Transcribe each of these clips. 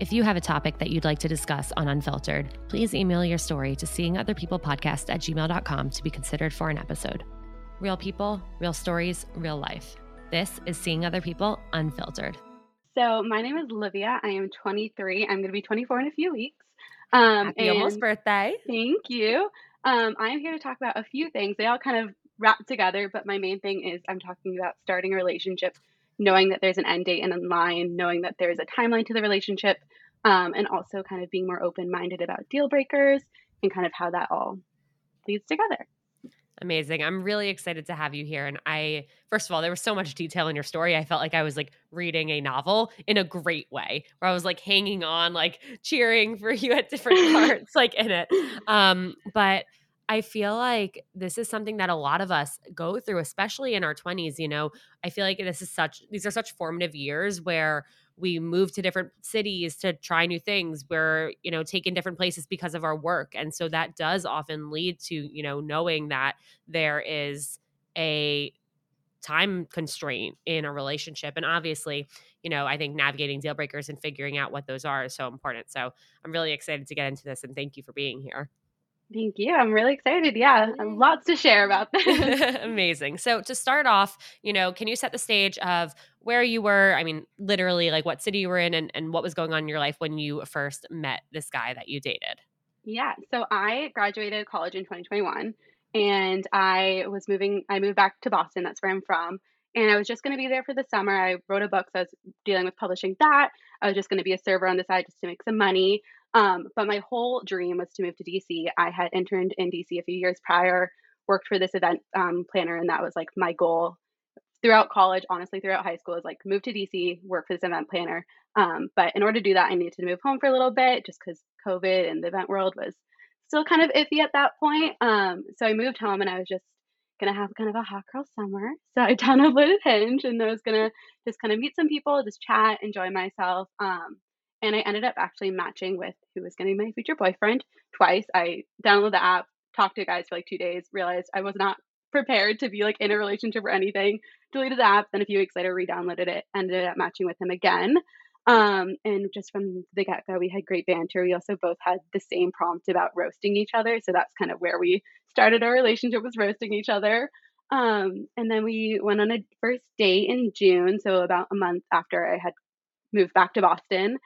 If you have a topic that you'd like to discuss on Unfiltered, please email your story to seeingotherpeoplepodcast at gmail.com to be considered for an episode. Real people, real stories, real life. This is Seeing Other People Unfiltered. So, my name is Livia. I am 23. I'm going to be 24 in a few weeks. Um, Happy almost birthday. Thank you. Um, I'm here to talk about a few things. They all kind of wrap together, but my main thing is I'm talking about starting a relationship, knowing that there's an end date and a line, knowing that there's a timeline to the relationship, um, and also kind of being more open minded about deal breakers and kind of how that all leads together. Amazing. I'm really excited to have you here. And I, first of all, there was so much detail in your story. I felt like I was like reading a novel in a great way, where I was like hanging on, like cheering for you at different parts, like in it. Um, but I feel like this is something that a lot of us go through, especially in our 20s. You know, I feel like this is such, these are such formative years where we move to different cities to try new things we're you know taken different places because of our work and so that does often lead to you know knowing that there is a time constraint in a relationship and obviously you know i think navigating deal breakers and figuring out what those are is so important so i'm really excited to get into this and thank you for being here Thank you. I'm really excited. Yeah, lots to share about this. Amazing. So, to start off, you know, can you set the stage of where you were? I mean, literally, like what city you were in and, and what was going on in your life when you first met this guy that you dated? Yeah. So, I graduated college in 2021 and I was moving, I moved back to Boston. That's where I'm from. And I was just going to be there for the summer. I wrote a book, so I was dealing with publishing that. I was just going to be a server on the side just to make some money. Um, but my whole dream was to move to DC. I had interned in DC a few years prior, worked for this event um, planner, and that was like my goal throughout college, honestly, throughout high school, is like move to DC, work for this event planner. Um, but in order to do that, I needed to move home for a little bit just because COVID and the event world was still kind of iffy at that point. Um, so I moved home and I was just gonna have kind of a hot girl summer. So I downloaded Hinge and I was gonna just kind of meet some people, just chat, enjoy myself. Um, and I ended up actually matching with who was gonna be my future boyfriend twice. I downloaded the app, talked to guys for like two days, realized I was not prepared to be like in a relationship or anything. Deleted the app, then a few weeks later re-downloaded it, ended up matching with him again. Um, and just from the get go, we had great banter. We also both had the same prompt about roasting each other. So that's kind of where we started our relationship was roasting each other. Um, and then we went on a first date in June. So about a month after I had moved back to Boston.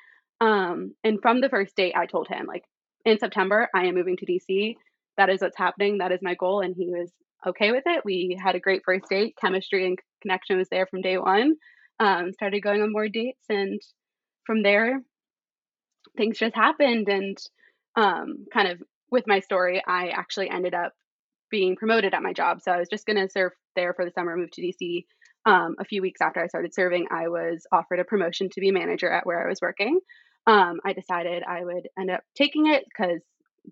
Um, and from the first date, I told him, like, in September, I am moving to DC. That is what's happening. That is my goal. And he was okay with it. We had a great first date. Chemistry and connection was there from day one. Um, started going on more dates. And from there, things just happened. And um, kind of with my story, I actually ended up being promoted at my job. So I was just going to serve there for the summer, move to DC. Um, a few weeks after I started serving, I was offered a promotion to be manager at where I was working. Um, I decided I would end up taking it because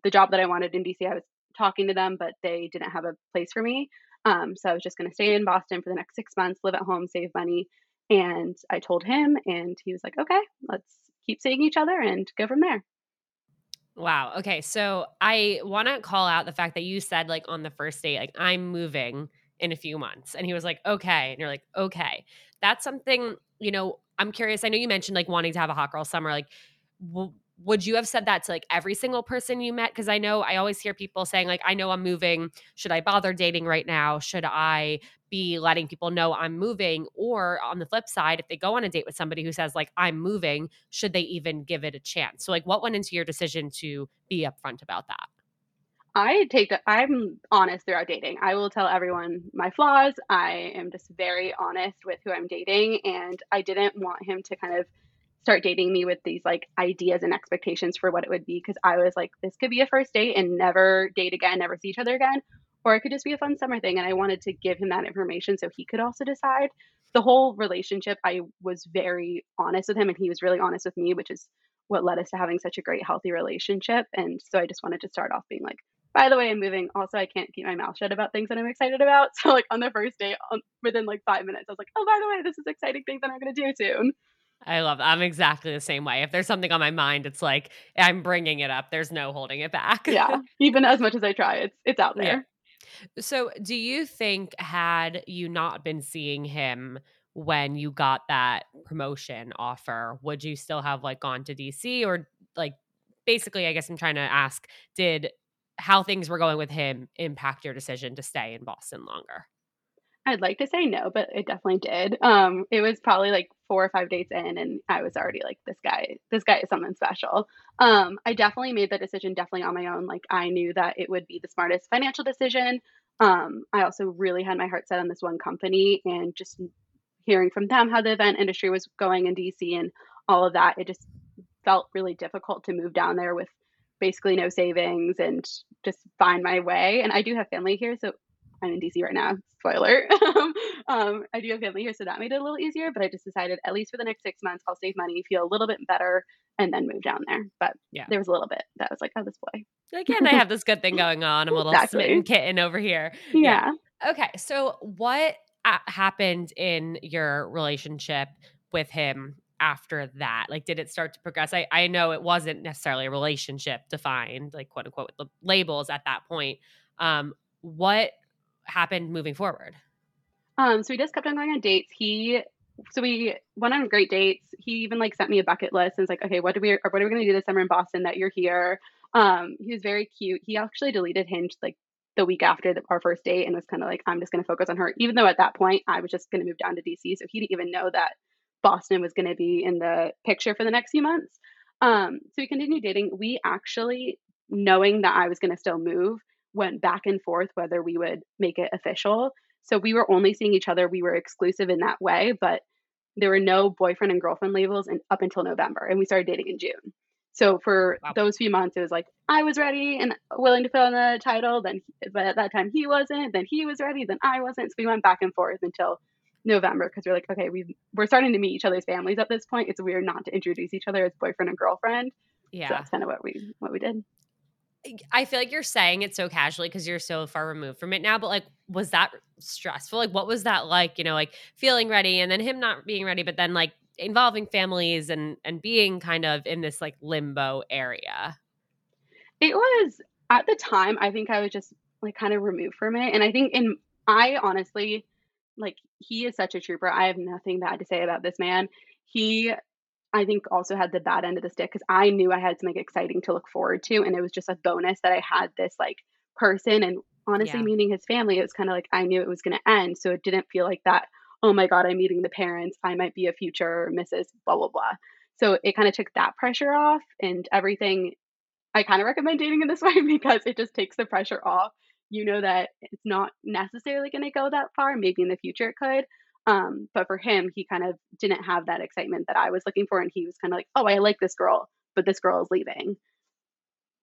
the job that I wanted in DC, I was talking to them, but they didn't have a place for me. Um, so I was just going to stay in Boston for the next six months, live at home, save money, and I told him, and he was like, okay, let's keep seeing each other and go from there. Wow. Okay. So I want to call out the fact that you said, like, on the first date, like, I'm moving in a few months. And he was like, okay. And you're like, okay. That's something, you know, I'm curious. I know you mentioned like wanting to have a hot girl summer. Like, w- would you have said that to like every single person you met? Because I know I always hear people saying, like, I know I'm moving. Should I bother dating right now? Should I be letting people know I'm moving? Or on the flip side, if they go on a date with somebody who says, like, I'm moving, should they even give it a chance? So, like, what went into your decision to be upfront about that? I take that I'm honest throughout dating. I will tell everyone my flaws. I am just very honest with who I'm dating. And I didn't want him to kind of start dating me with these like ideas and expectations for what it would be because I was like, this could be a first date and never date again, never see each other again. Or it could just be a fun summer thing. And I wanted to give him that information so he could also decide. The whole relationship, I was very honest with him and he was really honest with me, which is what led us to having such a great, healthy relationship. And so I just wanted to start off being like, by the way, I'm moving. Also, I can't keep my mouth shut about things that I'm excited about. So, like, on the first date, on, within like five minutes, I was like, oh, by the way, this is exciting things that I'm going to do soon. I love that. I'm exactly the same way. If there's something on my mind, it's like I'm bringing it up. There's no holding it back. yeah. Even as much as I try, it's it's out there. Yeah. So, do you think had you not been seeing him when you got that promotion offer, would you still have like gone to DC or like basically I guess I'm trying to ask did how things were going with him impact your decision to stay in Boston longer? I'd like to say no, but it definitely did. Um, it was probably like four or five dates in, and I was already like, this guy, this guy is something special. Um, I definitely made the decision definitely on my own. Like I knew that it would be the smartest financial decision. Um, I also really had my heart set on this one company, and just hearing from them how the event industry was going in DC and all of that, it just felt really difficult to move down there with basically no savings and just find my way. And I do have family here, so I'm in DC right now. Spoiler. um, I do have family here, so that made it a little easier. But I just decided, at least for the next six months, I'll save money, feel a little bit better, and then move down there. But yeah, there was a little bit that was like, oh, this boy. Again, I have this good thing going on. I'm a little exactly. smitten kitten over here. Yeah. yeah. Okay. So, what uh, happened in your relationship with him after that? Like, did it start to progress? I, I know it wasn't necessarily a relationship defined, like quote unquote, with the labels at that point. Um, what happened moving forward? Um, so we just kept on going on dates. He, so we went on great dates. He even like sent me a bucket list and was like, okay, what do we, or what are we going to do this summer in Boston that you're here? Um, he was very cute. He actually deleted Hinge like the week after the, our first date and was kind of like, I'm just going to focus on her. Even though at that point I was just going to move down to DC. So he didn't even know that Boston was going to be in the picture for the next few months. Um, so we continued dating. We actually, knowing that I was going to still move, went back and forth whether we would make it official. So we were only seeing each other. We were exclusive in that way, but there were no boyfriend and girlfriend labels and up until November, and we started dating in June. So for wow. those few months, it was like I was ready and willing to fill in the title. Then, but at that time he wasn't. Then he was ready. Then I wasn't. So we went back and forth until November because we're like, okay, we we're starting to meet each other's families at this point. It's weird not to introduce each other as boyfriend and girlfriend. Yeah, so that's kind of what we what we did. I feel like you're saying it so casually because you're so far removed from it now, but like, was that stressful? Like, what was that like? You know, like feeling ready and then him not being ready, but then like involving families and and being kind of in this like limbo area. It was at the time. I think I was just like kind of removed from it, and I think in I honestly like he is such a trooper. I have nothing bad to say about this man. He I think also had the bad end of the stick because I knew I had something exciting to look forward to, and it was just a bonus that I had this like person and honestly yeah. meeting his family. It was kind of like I knew it was going to end, so it didn't feel like that. Oh my God, I'm meeting the parents. I might be a future Mrs. Blah blah blah. So it kind of took that pressure off, and everything. I kind of recommend dating in this way because it just takes the pressure off. You know that it's not necessarily going to go that far. Maybe in the future it could, um, but for him, he kind of didn't have that excitement that I was looking for. And he was kind of like, oh, I like this girl, but this girl is leaving.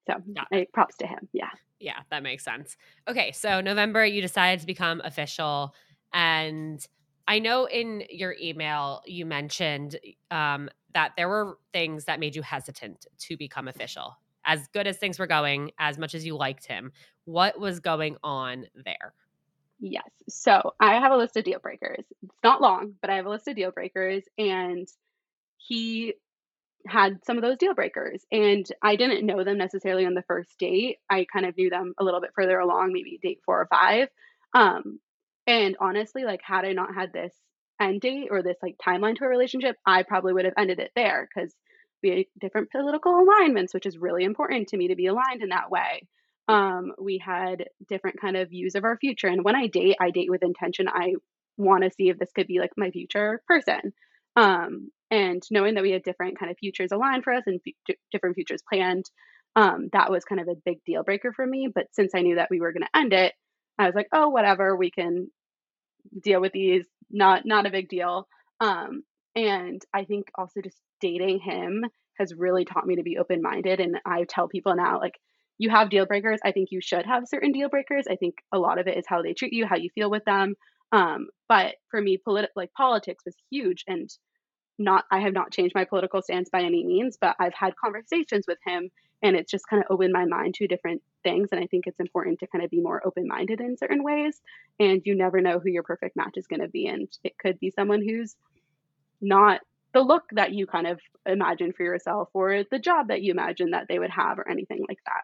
So yeah. props to him. Yeah. Yeah, that makes sense. Okay. So November, you decided to become official. And I know in your email, you mentioned um, that there were things that made you hesitant to become official. As good as things were going, as much as you liked him, what was going on there? Yes. So I have a list of deal breakers. It's not long, but I have a list of deal breakers. And he had some of those deal breakers. And I didn't know them necessarily on the first date. I kind of knew them a little bit further along, maybe date four or five. Um, and honestly, like, had I not had this end date or this like timeline to a relationship, I probably would have ended it there because we different political alignments, which is really important to me to be aligned in that way um, we had different kind of views of our future. And when I date, I date with intention. I want to see if this could be like my future person. Um, and knowing that we had different kind of futures aligned for us and f- different futures planned, um, that was kind of a big deal breaker for me. But since I knew that we were going to end it, I was like, oh, whatever, we can deal with these. Not not a big deal. Um, and I think also just dating him has really taught me to be open minded. And I tell people now, like, you have deal breakers. I think you should have certain deal breakers. I think a lot of it is how they treat you, how you feel with them. Um, but for me, like politics was huge, and not I have not changed my political stance by any means, but I've had conversations with him, and it's just kind of opened my mind to different things. And I think it's important to kind of be more open minded in certain ways. And you never know who your perfect match is going to be, and it could be someone who's not the look that you kind of imagine for yourself or the job that you imagine that they would have or anything like that.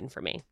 for me.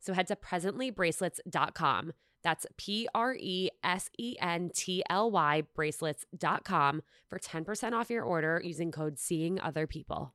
So head to presentlybracelets.com. That's P R E S E N T L Y bracelets.com for 10% off your order using code Seeing Other People.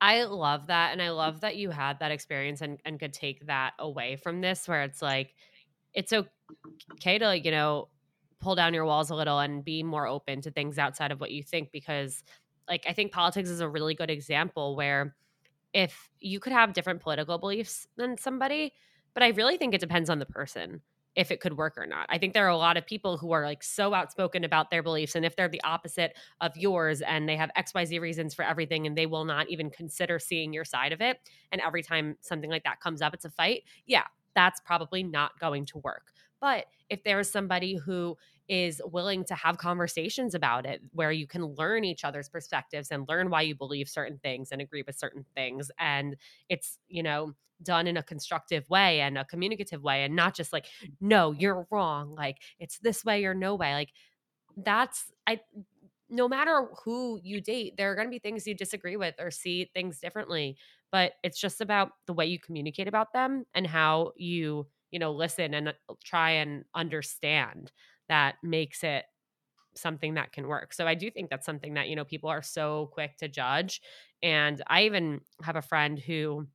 I love that. And I mm. love that you had that experience and, and could take that away from this, where it's like, it's okay to, you know, pull down your walls a little and be more open to things outside of what you think. Because, like, I think politics is a really good example where if you could have different political beliefs than somebody, but I really think it depends on the person if it could work or not. I think there are a lot of people who are like so outspoken about their beliefs. And if they're the opposite of yours and they have XYZ reasons for everything and they will not even consider seeing your side of it, and every time something like that comes up, it's a fight, yeah, that's probably not going to work. But if there is somebody who is willing to have conversations about it where you can learn each other's perspectives and learn why you believe certain things and agree with certain things and it's you know done in a constructive way and a communicative way and not just like no you're wrong like it's this way or no way like that's i no matter who you date there are going to be things you disagree with or see things differently but it's just about the way you communicate about them and how you you know listen and uh, try and understand that makes it something that can work. So I do think that's something that, you know, people are so quick to judge. And I even have a friend who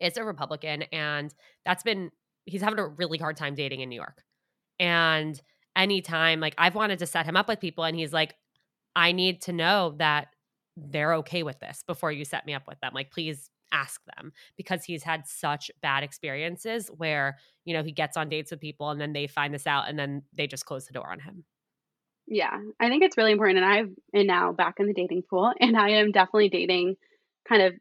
is a Republican and that's been he's having a really hard time dating in New York. And anytime like I've wanted to set him up with people and he's like I need to know that they're okay with this before you set me up with them. Like please ask them because he's had such bad experiences where, you know, he gets on dates with people and then they find this out and then they just close the door on him. Yeah, I think it's really important. And I've and now back in the dating pool, and I am definitely dating, kind of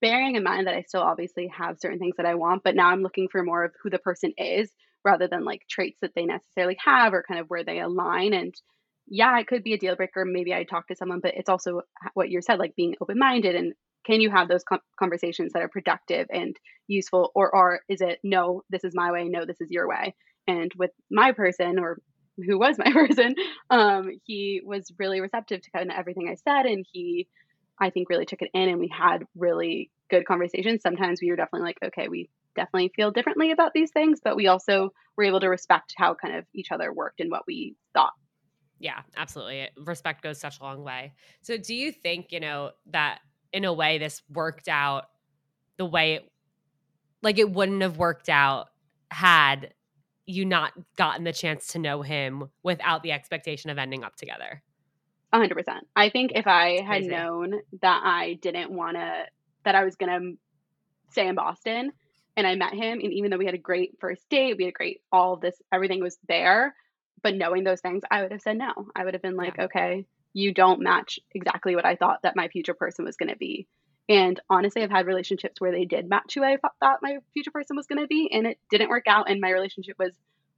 bearing in mind that I still obviously have certain things that I want, but now I'm looking for more of who the person is rather than like traits that they necessarily have or kind of where they align. And yeah, it could be a deal breaker. Maybe I talk to someone, but it's also what you said, like being open minded and can you have those conversations that are productive and useful, or or is it no, this is my way, no, this is your way? And with my person or who was my person, um, he was really receptive to kind of everything I said, and he, I think, really took it in, and we had really good conversations. Sometimes we were definitely like, okay, we definitely feel differently about these things, but we also were able to respect how kind of each other worked and what we thought. Yeah, absolutely. Respect goes such a long way. So, do you think, you know, that in a way this worked out the way it, like it wouldn't have worked out had you not gotten the chance to know him without the expectation of ending up together? 100%. I think if I had known that I didn't want to, that I was going to stay in Boston and I met him, and even though we had a great first date, we had a great, all of this, everything was there. But knowing those things, I would have said no. I would have been like, yeah. okay, you don't match exactly what I thought that my future person was going to be. And honestly, I've had relationships where they did match who I thought my future person was going to be, and it didn't work out. And my relationship was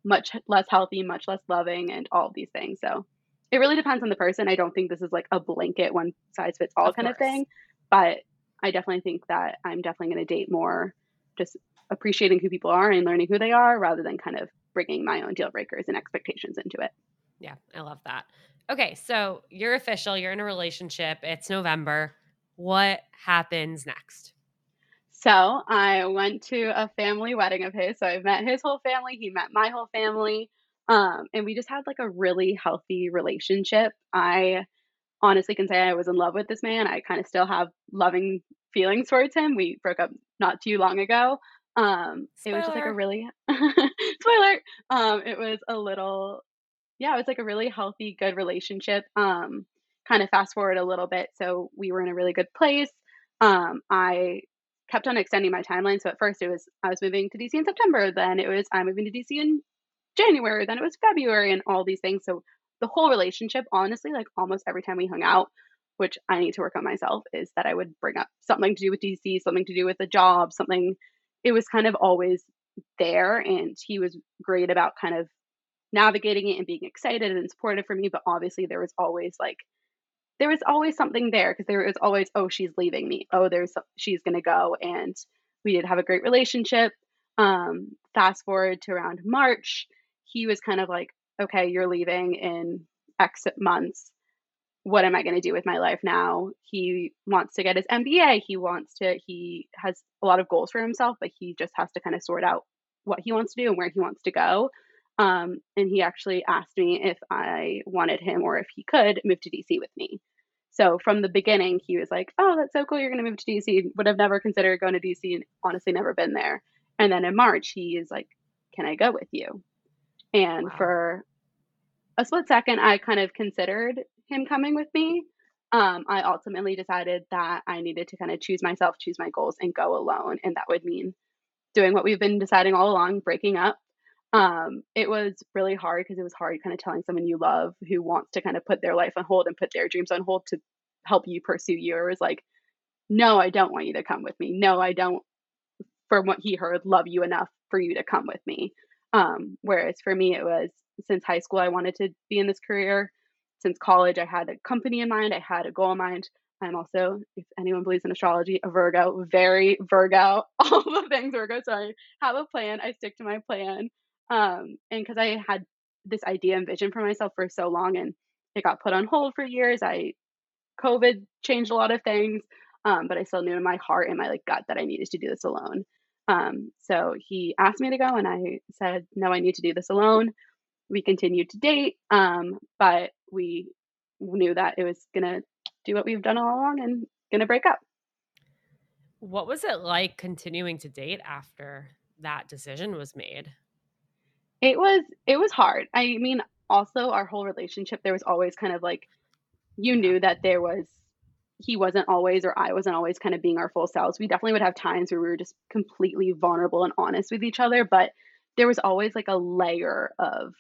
much less healthy, much less loving, and all of these things. So it really depends on the person. I don't think this is like a blanket one size fits all of kind course. of thing, but I definitely think that I'm definitely going to date more just appreciating who people are and learning who they are rather than kind of bringing my own deal breakers and expectations into it. Yeah, I love that. Okay, so you're official, you're in a relationship, it's November what happens next? So I went to a family wedding of his. So I met his whole family. He met my whole family. Um, and we just had like a really healthy relationship. I honestly can say I was in love with this man. I kind of still have loving feelings towards him. We broke up not too long ago. Um, it was just like a really spoiler. Um, it was a little, yeah, it was like a really healthy, good relationship. Um, kind of fast forward a little bit. So we were in a really good place. Um, I kept on extending my timeline. So at first it was I was moving to DC in September, then it was I'm moving to DC in January, then it was February, and all these things. So the whole relationship, honestly, like almost every time we hung out, which I need to work on myself, is that I would bring up something to do with DC, something to do with the job, something. It was kind of always there, and he was great about kind of navigating it and being excited and supportive for me. But obviously, there was always like there was always something there because there was always, oh, she's leaving me. Oh, there's she's gonna go. And we did have a great relationship. Um, fast forward to around March, he was kind of like, okay, you're leaving in X months. What am I going to do with my life now? He wants to get his MBA. He wants to, he has a lot of goals for himself, but he just has to kind of sort out what he wants to do and where he wants to go. Um, and he actually asked me if I wanted him or if he could move to DC with me. So from the beginning, he was like, "Oh, that's so cool! You're going to move to DC." Would have never considered going to DC, and honestly, never been there. And then in March, he is like, "Can I go with you?" And wow. for a split second, I kind of considered him coming with me. Um, I ultimately decided that I needed to kind of choose myself, choose my goals, and go alone, and that would mean doing what we've been deciding all along, breaking up, um, it was really hard because it was hard kind of telling someone you love who wants to kind of put their life on hold and put their dreams on hold to help you pursue yours. Like, no, I don't want you to come with me. No, I don't, from what he heard, love you enough for you to come with me. Um, whereas for me, it was since high school, I wanted to be in this career. Since college, I had a company in mind, I had a goal in mind. I'm also, if anyone believes in astrology, a Virgo, very Virgo, all the things Virgo. So I have a plan, I stick to my plan. Um, and because I had this idea and vision for myself for so long and it got put on hold for years. I COVID changed a lot of things, um, but I still knew in my heart and my like gut that I needed to do this alone. Um, so he asked me to go, and I said, "No, I need to do this alone." We continued to date, um, but we knew that it was gonna do what we've done all along and gonna break up. What was it like continuing to date after that decision was made? It was it was hard. I mean, also our whole relationship there was always kind of like you knew that there was he wasn't always or I wasn't always kind of being our full selves. We definitely would have times where we were just completely vulnerable and honest with each other, but there was always like a layer of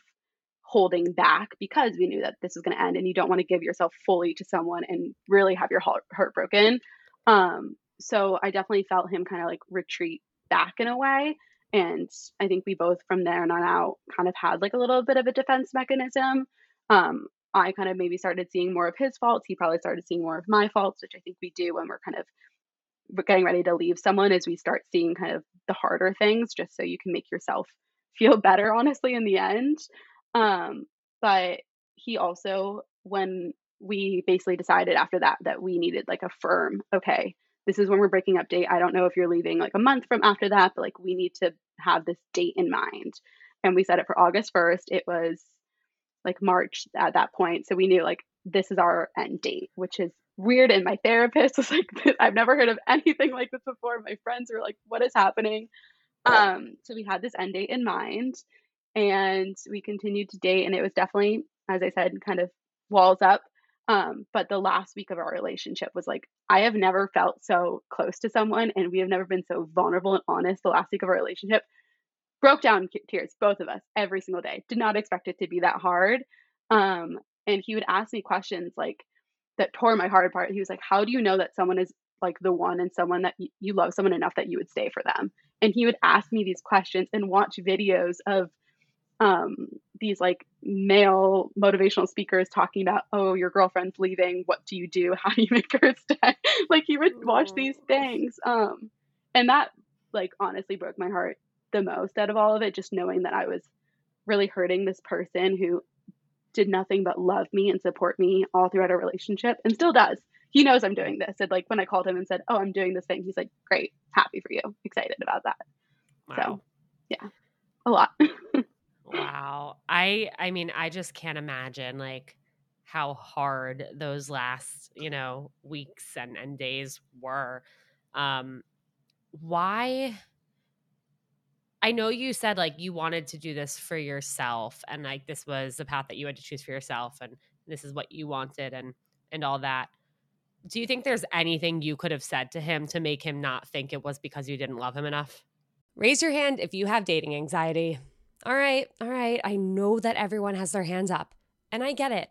holding back because we knew that this was going to end and you don't want to give yourself fully to someone and really have your heart, heart broken. Um, so I definitely felt him kind of like retreat back in a way. And I think we both from there on out kind of had like a little bit of a defense mechanism. Um, I kind of maybe started seeing more of his faults. He probably started seeing more of my faults, which I think we do when we're kind of getting ready to leave someone as we start seeing kind of the harder things just so you can make yourself feel better honestly in the end um, but he also, when we basically decided after that that we needed like a firm, okay, this is when we're breaking up date. I don't know if you're leaving like a month from after that, but like we need to have this date in mind. And we set it for August 1st. It was like March at that point. So we knew like this is our end date, which is weird. And my therapist was like, I've never heard of anything like this before. My friends were like, what is happening? Um, so we had this end date in mind and we continued to date and it was definitely as i said kind of walls up um, but the last week of our relationship was like i have never felt so close to someone and we have never been so vulnerable and honest the last week of our relationship broke down tears both of us every single day did not expect it to be that hard um, and he would ask me questions like that tore my heart apart he was like how do you know that someone is like the one and someone that y- you love someone enough that you would stay for them and he would ask me these questions and watch videos of um, these like male motivational speakers talking about, oh, your girlfriend's leaving. What do you do? How do you make her stay? like he would watch these things. Um, and that like honestly broke my heart the most out of all of it, just knowing that I was really hurting this person who did nothing but love me and support me all throughout our relationship and still does. He knows I'm doing this. And like when I called him and said, Oh, I'm doing this thing, he's like, Great, happy for you, excited about that. Wow. So yeah, a lot. Wow. I I mean, I just can't imagine like how hard those last, you know, weeks and, and days were. Um why I know you said like you wanted to do this for yourself and like this was the path that you had to choose for yourself and this is what you wanted and and all that. Do you think there's anything you could have said to him to make him not think it was because you didn't love him enough? Raise your hand if you have dating anxiety. All right, all right. I know that everyone has their hands up, and I get it.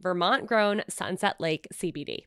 Vermont grown Sunset Lake CBD.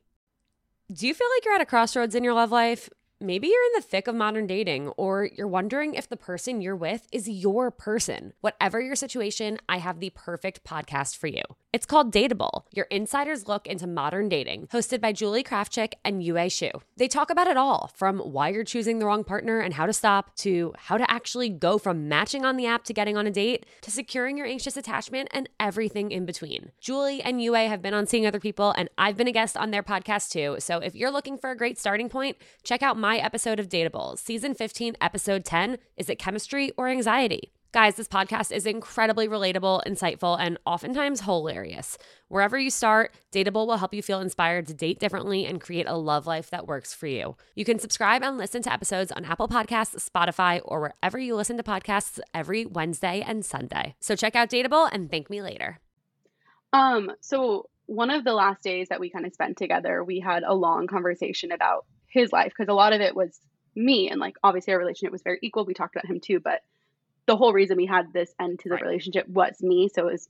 Do you feel like you're at a crossroads in your love life? Maybe you're in the thick of modern dating, or you're wondering if the person you're with is your person. Whatever your situation, I have the perfect podcast for you. It's called Dateable, your insider's look into modern dating, hosted by Julie Krafchick and Yue Xu. They talk about it all from why you're choosing the wrong partner and how to stop, to how to actually go from matching on the app to getting on a date, to securing your anxious attachment and everything in between. Julie and Yue have been on Seeing Other People, and I've been a guest on their podcast too. So if you're looking for a great starting point, check out my episode of Dateable, season 15, episode 10 Is it chemistry or anxiety? Guys, this podcast is incredibly relatable, insightful, and oftentimes hilarious. Wherever you start, Dateable will help you feel inspired to date differently and create a love life that works for you. You can subscribe and listen to episodes on Apple Podcasts, Spotify, or wherever you listen to podcasts every Wednesday and Sunday. So check out Dateable and thank me later. Um, so one of the last days that we kind of spent together, we had a long conversation about his life because a lot of it was me and like obviously our relationship was very equal. We talked about him too, but the whole reason we had this end to the right. relationship was me. So it was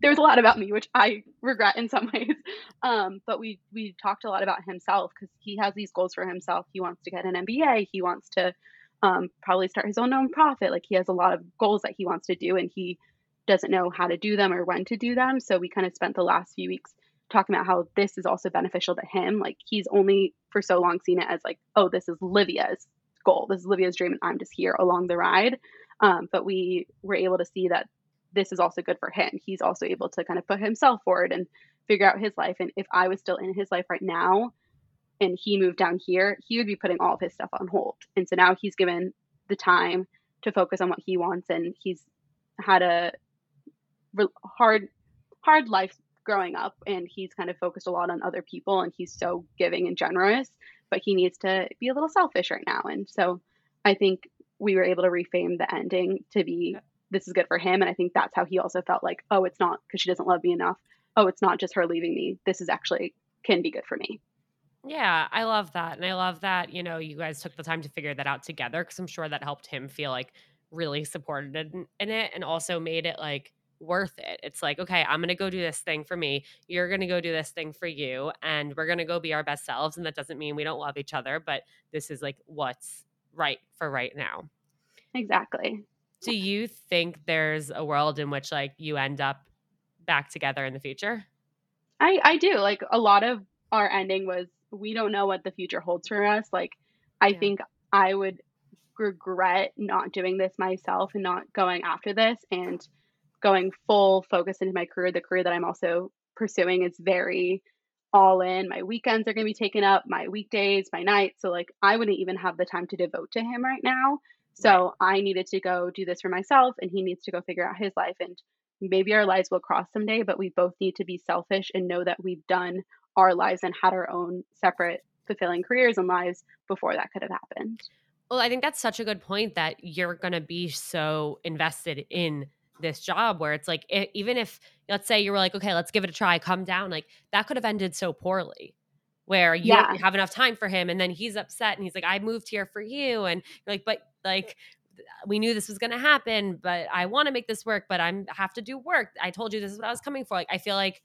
there was a lot about me, which I regret in some ways. Um, but we we talked a lot about himself because he has these goals for himself. He wants to get an MBA. He wants to um, probably start his own nonprofit. Like he has a lot of goals that he wants to do, and he doesn't know how to do them or when to do them. So we kind of spent the last few weeks talking about how this is also beneficial to him. Like he's only for so long seen it as like, oh, this is Livia's goal. This is Livia's dream, and I'm just here along the ride. Um, but we were able to see that this is also good for him. He's also able to kind of put himself forward and figure out his life. And if I was still in his life right now and he moved down here, he would be putting all of his stuff on hold. And so now he's given the time to focus on what he wants and he's had a hard hard life growing up and he's kind of focused a lot on other people and he's so giving and generous but he needs to be a little selfish right now and so i think we were able to reframe the ending to be this is good for him and i think that's how he also felt like oh it's not because she doesn't love me enough oh it's not just her leaving me this is actually can be good for me yeah, I love that. And I love that, you know, you guys took the time to figure that out together because I'm sure that helped him feel like really supported in, in, it and also made it like worth it. It's like, okay, I'm going to go do this thing for me. You're going to go do this thing for you. And we're going to go be our best selves. And that doesn't mean we don't love each other, but this is like what's right for right now. Exactly. Do you think there's a world in which like you end up back together in the future? I I do. Like a lot of our ending was we don't know what the future holds for us. Like I yeah. think I would regret not doing this myself and not going after this and going full focus into my career. The career that I'm also pursuing is very all in. My weekends are going to be taken up, my weekdays, my nights. So, like, I wouldn't even have the time to devote to him right now. So. I needed to go do this for myself, and he needs to go figure out his life. And maybe our lives will cross someday, but we both need to be selfish and know that we've done our lives and had our own separate fulfilling careers and lives before that could have happened. Well, I think that's such a good point that you're going to be so invested in this job where it's like it, even if let's say you were like okay let's give it a try come down like that could have ended so poorly where you yeah. don't have enough time for him and then he's upset and he's like i moved here for you and you're like but like uh, we knew this was going to happen but i want to make this work but i'm have to do work i told you this is what i was coming for like i feel like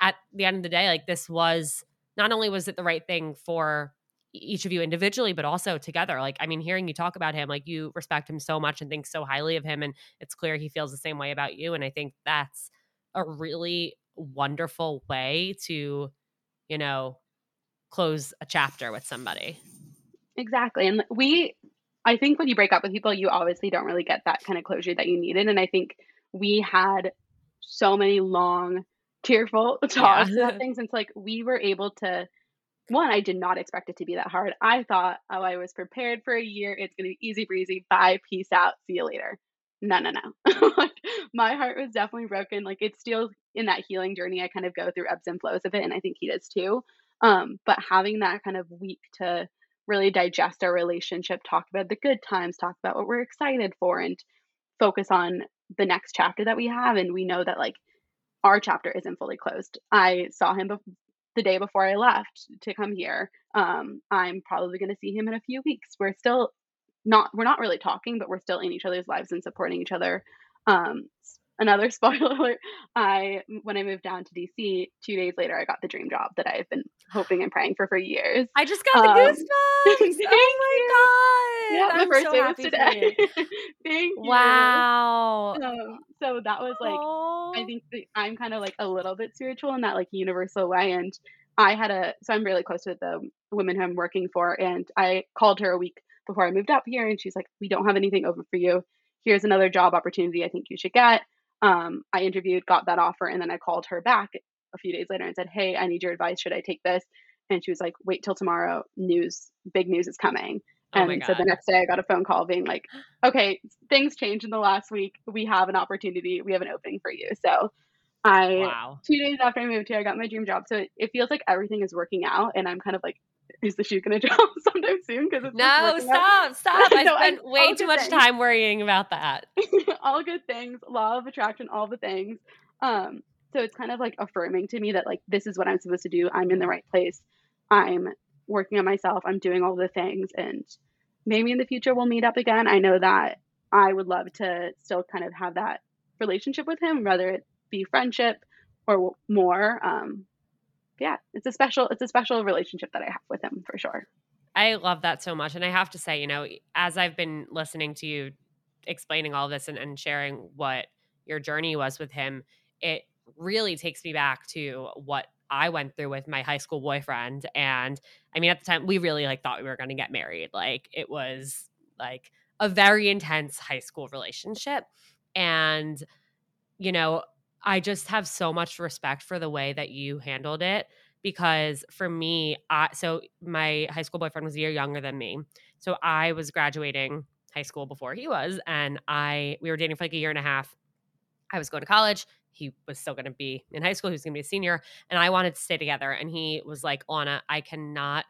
at the end of the day like this was not only was it the right thing for each of you individually but also together like i mean hearing you talk about him like you respect him so much and think so highly of him and it's clear he feels the same way about you and i think that's a really wonderful way to you know close a chapter with somebody exactly and we i think when you break up with people you obviously don't really get that kind of closure that you needed and i think we had so many long tearful talks yeah. about things and it's like we were able to one, I did not expect it to be that hard. I thought, oh, I was prepared for a year. It's going to be easy breezy. Bye. Peace out. See you later. No, no, no. my heart was definitely broken. Like, it's still in that healing journey. I kind of go through ebbs and flows of it. And I think he does too. Um, but having that kind of week to really digest our relationship, talk about the good times, talk about what we're excited for, and focus on the next chapter that we have. And we know that, like, our chapter isn't fully closed. I saw him the day before I left to come here. Um, I'm probably going to see him in a few weeks. We're still not we're not really talking, but we're still in each other's lives and supporting each other. Um, another spoiler alert i when i moved down to dc two days later i got the dream job that i've been hoping and praying for for years. I just got the um, goosebumps! Oh my god! Yeah the first so day was today. thank you. Wow. Um, so that was like Aww. i think i'm kind of like a little bit spiritual in that like universal way and i had a so i'm really close with the woman who i'm working for and i called her a week before i moved up here and she's like we don't have anything open for you here's another job opportunity i think you should get um, I interviewed, got that offer, and then I called her back a few days later and said, "Hey, I need your advice. Should I take this?" And she was like, "Wait till tomorrow. News, big news is coming." Oh And so the next day I got a phone call being like, okay, things changed in the last week. We have an opportunity. We have an opening for you. So I, Wow. two days after I moved here, I got my dream job. So it, it feels like everything is working out. And I'm kind of like, is the shoe going to drop sometime soon? Because it's No, working out. stop, stop. I No, spent way too much things. time worrying about that. all good things, law of attraction, all the things. Um, so it's kind of like affirming to me that like this is what I'm supposed to do. I'm in the right place. I'm working on myself. I'm doing all the things, and maybe in the future we'll meet up again. I know that I would love to still kind of have that relationship with him, whether it be friendship or more. Um, yeah, it's a special it's a special relationship that I have with him for sure. I love that so much. And I have to say, you know, as I've been listening to you explaining all this and, and sharing what your journey was with him, it really takes me back to what I went through with my high school boyfriend. And I mean, at the time, we really like thought we were going to get married. Like it was like a very intense high school relationship. And, you know, I just have so much respect for the way that you handled it because for me, I so my high school boyfriend was a year younger than me. So I was graduating high school before he was and I we were dating for like a year and a half. I was going to college. He was still going to be in high school. He was going to be a senior and I wanted to stay together and he was like, "Lana, I cannot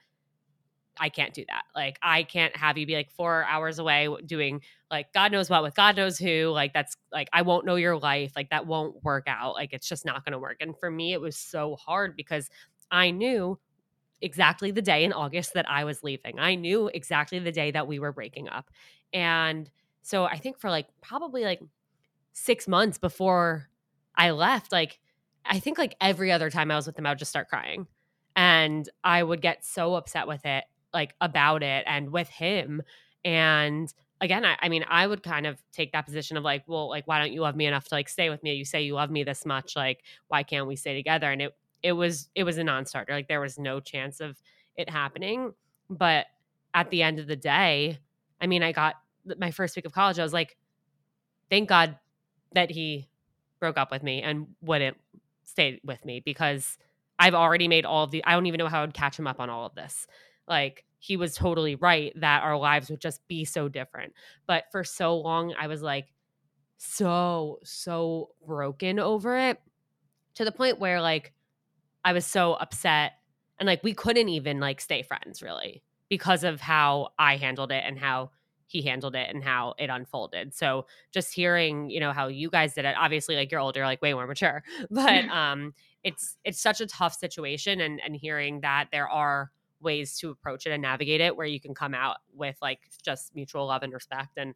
I can't do that. Like, I can't have you be like four hours away doing like God knows what with God knows who. Like, that's like, I won't know your life. Like, that won't work out. Like, it's just not going to work. And for me, it was so hard because I knew exactly the day in August that I was leaving. I knew exactly the day that we were breaking up. And so I think for like probably like six months before I left, like, I think like every other time I was with him, I would just start crying. And I would get so upset with it like about it and with him. And again I, I mean i would kind of take that position of like well like why don't you love me enough to like stay with me? You say you love me this much like why can't we stay together? And it it was it was a non-starter. Like there was no chance of it happening. But at the end of the day i mean i got my first week of college i was like thank god that he broke up with me and wouldn't stay with me because I've already made all of the I don't even know how I would catch him up on all of this. Like he was totally right that our lives would just be so different. But for so long I was like so so broken over it to the point where like I was so upset and like we couldn't even like stay friends really because of how I handled it and how he handled it and how it unfolded. So just hearing, you know, how you guys did it, obviously like you're older, like way more mature. But um it's it's such a tough situation and and hearing that there are ways to approach it and navigate it where you can come out with like just mutual love and respect and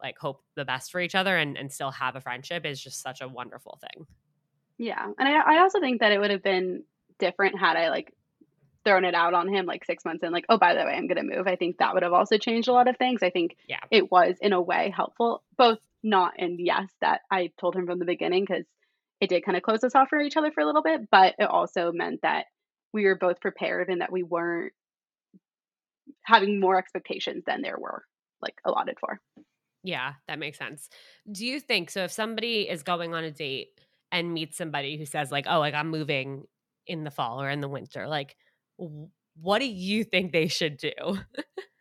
like hope the best for each other and and still have a friendship is just such a wonderful thing. Yeah, and I, I also think that it would have been different had I like thrown it out on him like six months in, like, oh, by the way, I'm gonna move. I think that would have also changed a lot of things. I think Yeah. it was in a way helpful, both not and yes, that I told him from the beginning because it did kind of close us off for each other for a little bit, but it also meant that we were both prepared and that we weren't having more expectations than there were like allotted for. Yeah, that makes sense. Do you think so if somebody is going on a date and meets somebody who says like, "Oh, like I'm moving in the fall or in the winter." Like what do you think they should do?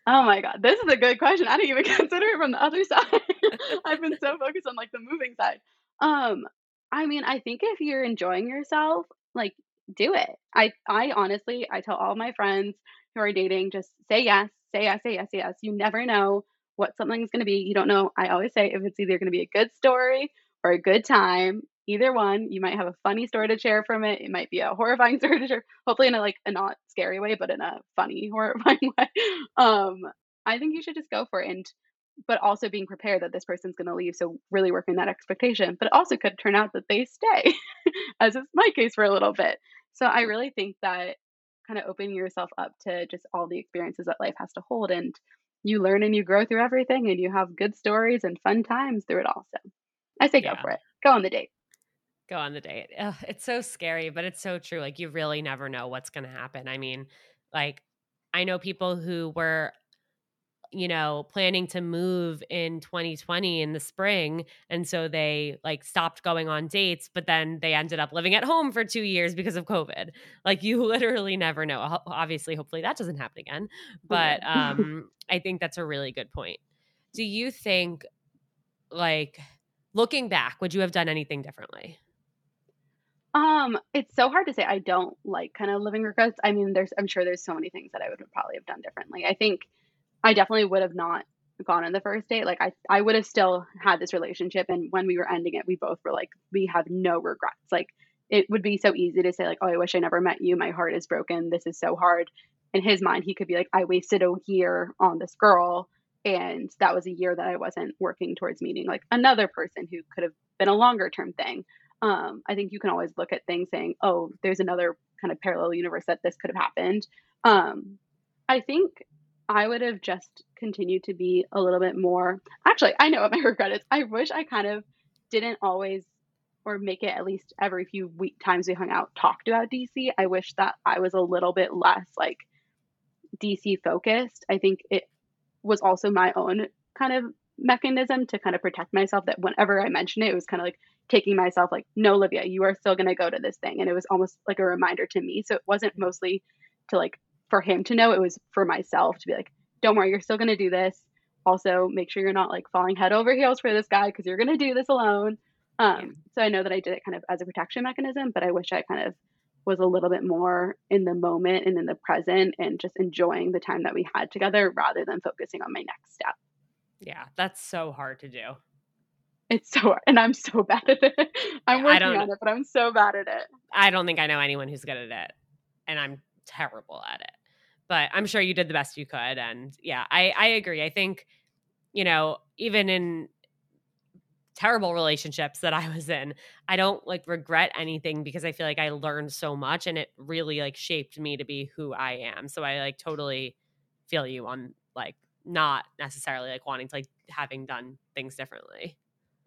Oh my God, this is a good question. I didn't even consider it from the other side. I've been so focused on like the moving side. Um, I mean, I think if you're enjoying yourself, like do it. I I honestly, I tell all my friends who are dating, just say yes, say yes, say yes, say yes. You never know what something's going to be. You don't know. I always say if it's either going to be a good story or a good time, either one, you might have a funny story to share from it. It might be a horrifying story to share, hopefully in a like a not scary way, but in a funny, horrifying way. Um, I think you should just go for it and but also being prepared that this person's going to leave. So really working that expectation. But it also could turn out that they stay, as is my case for a little bit. So I really think that kind of opening yourself up to just all the experiences that life has to hold and you learn and you grow through everything and you have good stories and fun times through it Also, I say Yeah. go for it. Go on the date. Go on the date. Ugh, it's so scary, but it's so true. Like you really never know what's going to happen. I mean, like I know people who were you know, planning to move in 2020 in the spring. And so they like stopped going on dates, but then they ended up living at home for two years because of COVID. Like you literally never know. Obviously, hopefully that doesn't happen again. But um, I think that's a really good point. Do you think, like, looking back, would you have done anything differently? Um, it's so hard to say. I don't like kind of living regrets. I mean, there's I'm sure there's so many things that I would probably have done differently. I think I definitely would have not gone on the first date. Like I I would have still had this relationship and when we were ending it, we both were like we have no regrets. Like it would be so easy to say like, "Oh, I wish I never met you. My heart is broken. This is so hard." In his mind, he could be like, "I wasted a year on this girl." And that was a year that I wasn't working towards meeting like another person who could have been a longer term thing. Um, I think you can always look at things saying, oh, there's another kind of parallel universe that this could have happened. Um, I think I would have just continued to be a little bit more. Actually, I know what my regret is. I wish I kind of didn't always, or make it at least every few week times we hung out, talked about DC. I wish that I was a little bit less like DC focused. I think it was also my own kind of mechanism to kind of protect myself that whenever I mentioned it, it was kind of like, taking myself like, no, Olivia, you are still going to go to this thing. And it was almost like a reminder to me. So it wasn't mostly to like for him to know, it was for myself to be like, don't worry, you're still going to do this. Also, make sure you're not like falling head over heels for this guy because you're going to do this alone. Um, yeah. So I know that I did it kind of as a protection mechanism, but I wish I kind of was a little bit more in the moment and in the present and just enjoying the time that we had together rather than focusing on my next step. Yeah, that's so hard to do. It's so and I'm so bad at it. I'm working on it, but I'm so bad at it. I don't think I know anyone who's good at it. And I'm terrible at it. But I'm sure you did the best you could. And yeah, I, I agree. I think, you know, even in terrible relationships that I was in, I don't like regret anything because I feel like I learned so much and it really like shaped me to be who I am. So I like totally feel you on like not necessarily like wanting to like having done things differently.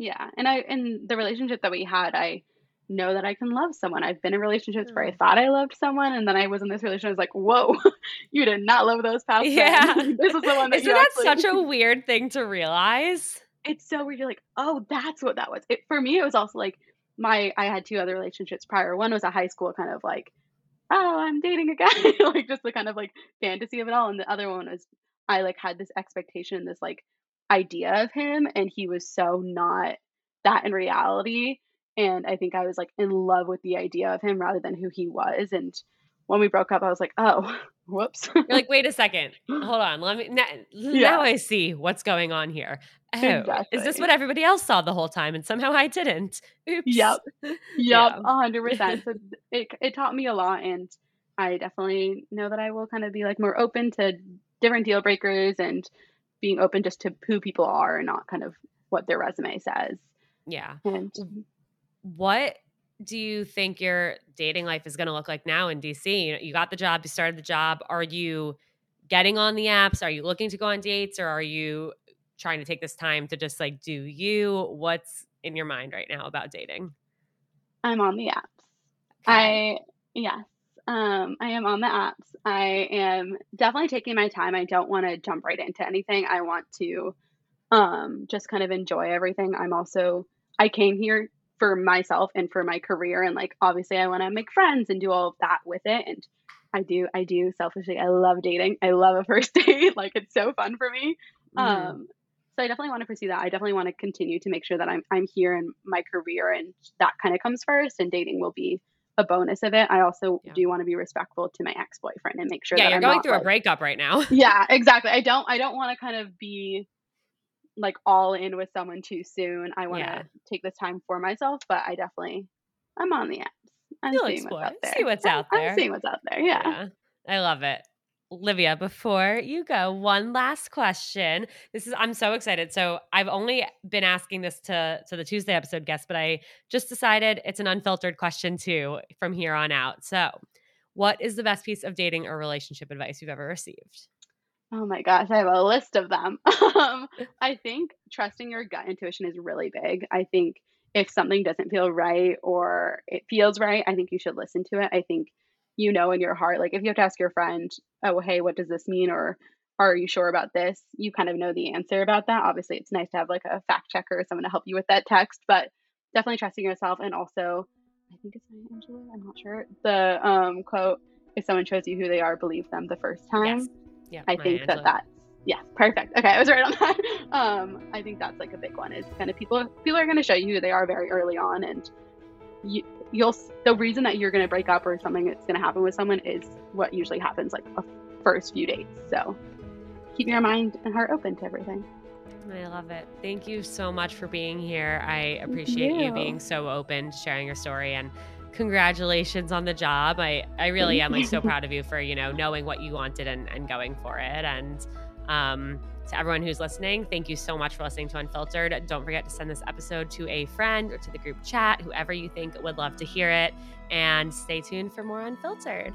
Yeah. And I in the relationship that we had, I know that I can love someone. I've been in relationships where I mm. thought I loved someone, and then I was in this relationship. I was like, "Whoa, you did not love those past." Yeah, this is the one that. Isn't that actually... such a weird thing to realize? It's so weird. You're like, "Oh, that's what that was." It, for me, it was also like my. I had two other relationships prior. One was a high school kind of like, "Oh, I'm dating a guy," like just the kind of like fantasy of it all, and the other one was I like had this expectation, this like idea of him and he was so not that in reality and i think i was like in love with the idea of him rather than who he was and when we broke up i was like oh whoops. You're like wait a second. Hold on. Let me now, yeah. now i see what's going on here. Oh exactly. is this what everybody else saw the whole time and somehow i didn't? Oops. yep. Yep a hundred percent. So it, it taught me a lot and i definitely know that i will kind of be like more open to different deal breakers and being open just to who people are and not kind of what their resume says. Yeah. And what do you think your dating life is going to look like now in DC? You, know, you got the job, you started the job. Are you getting on the apps? Are you looking to go on dates or are you trying to take this time to just like do you? What's in your mind right now about dating? I'm on the apps. Okay. I, yes, um, I am on the apps. I am definitely taking my time. I don't want to jump right into anything. I want to um, just kind of enjoy everything. I'm also, I came here for myself and for my career. And like, obviously, I want to make friends and do all of that with it. And I do, I do selfishly, I love dating. I love a first date. like, it's so fun for me. Mm. Um, so I definitely want to pursue that. I definitely want to continue to make sure that I'm I'm here in my career and that kind of comes first and dating will be a bonus of it. I also yeah. do want to be respectful to my ex boyfriend and make sure. Yeah, that you're I'm going through like, a breakup right now. yeah, exactly. I don't. I don't want to kind of be like all in with someone too soon. I want to yeah. take this time for myself, but I definitely I'm on the apps. I'm You'll seeing explore. what's out there. See what's out there. I'm seeing what's out there. Yeah. yeah. I love it. Olivia, before you go, one last question. This is I'm so excited. So I've only been asking this to to the Tuesday episode guests, but I just decided it's an unfiltered question too from here on out. So, what is the best piece of dating or relationship advice you've ever received? Oh my gosh, I have a list of them. um, I think trusting your gut intuition is really big. I think if something doesn't feel right or it feels right, I think you should listen to it. I think you know in your heart like if you have to ask your friend oh hey what does this mean or are you sure about this? You kind of know the answer about that. Obviously, it's nice to have like a fact checker or someone to help you with that text, but definitely trusting yourself and also I think it's Maya Angelou, I'm not sure. The um, quote, if someone shows you who they are, believe them the first time. Yes. Yeah. I Maya think that Angelou. that's yeah, perfect. Okay, I was right on that. Um, I think that's like a big one. Is kind of people people are going to show you who they are very early on, and you you'll the reason that you're going to break up or something that's going to happen with someone is what usually happens like a first few dates. So keep your mind and heart open to everything. I love it. Thank you so much for being here. I appreciate you. you. being so open, sharing your story, and congratulations on the job. I, I really am like so proud of you for, you know, knowing what you wanted and, and going for it. And um, to everyone who's listening, thank you so much for listening to Unfiltered. Don't forget to send this episode to a friend or to the group chat, whoever you think would love to hear it. And stay tuned for more Unfiltered.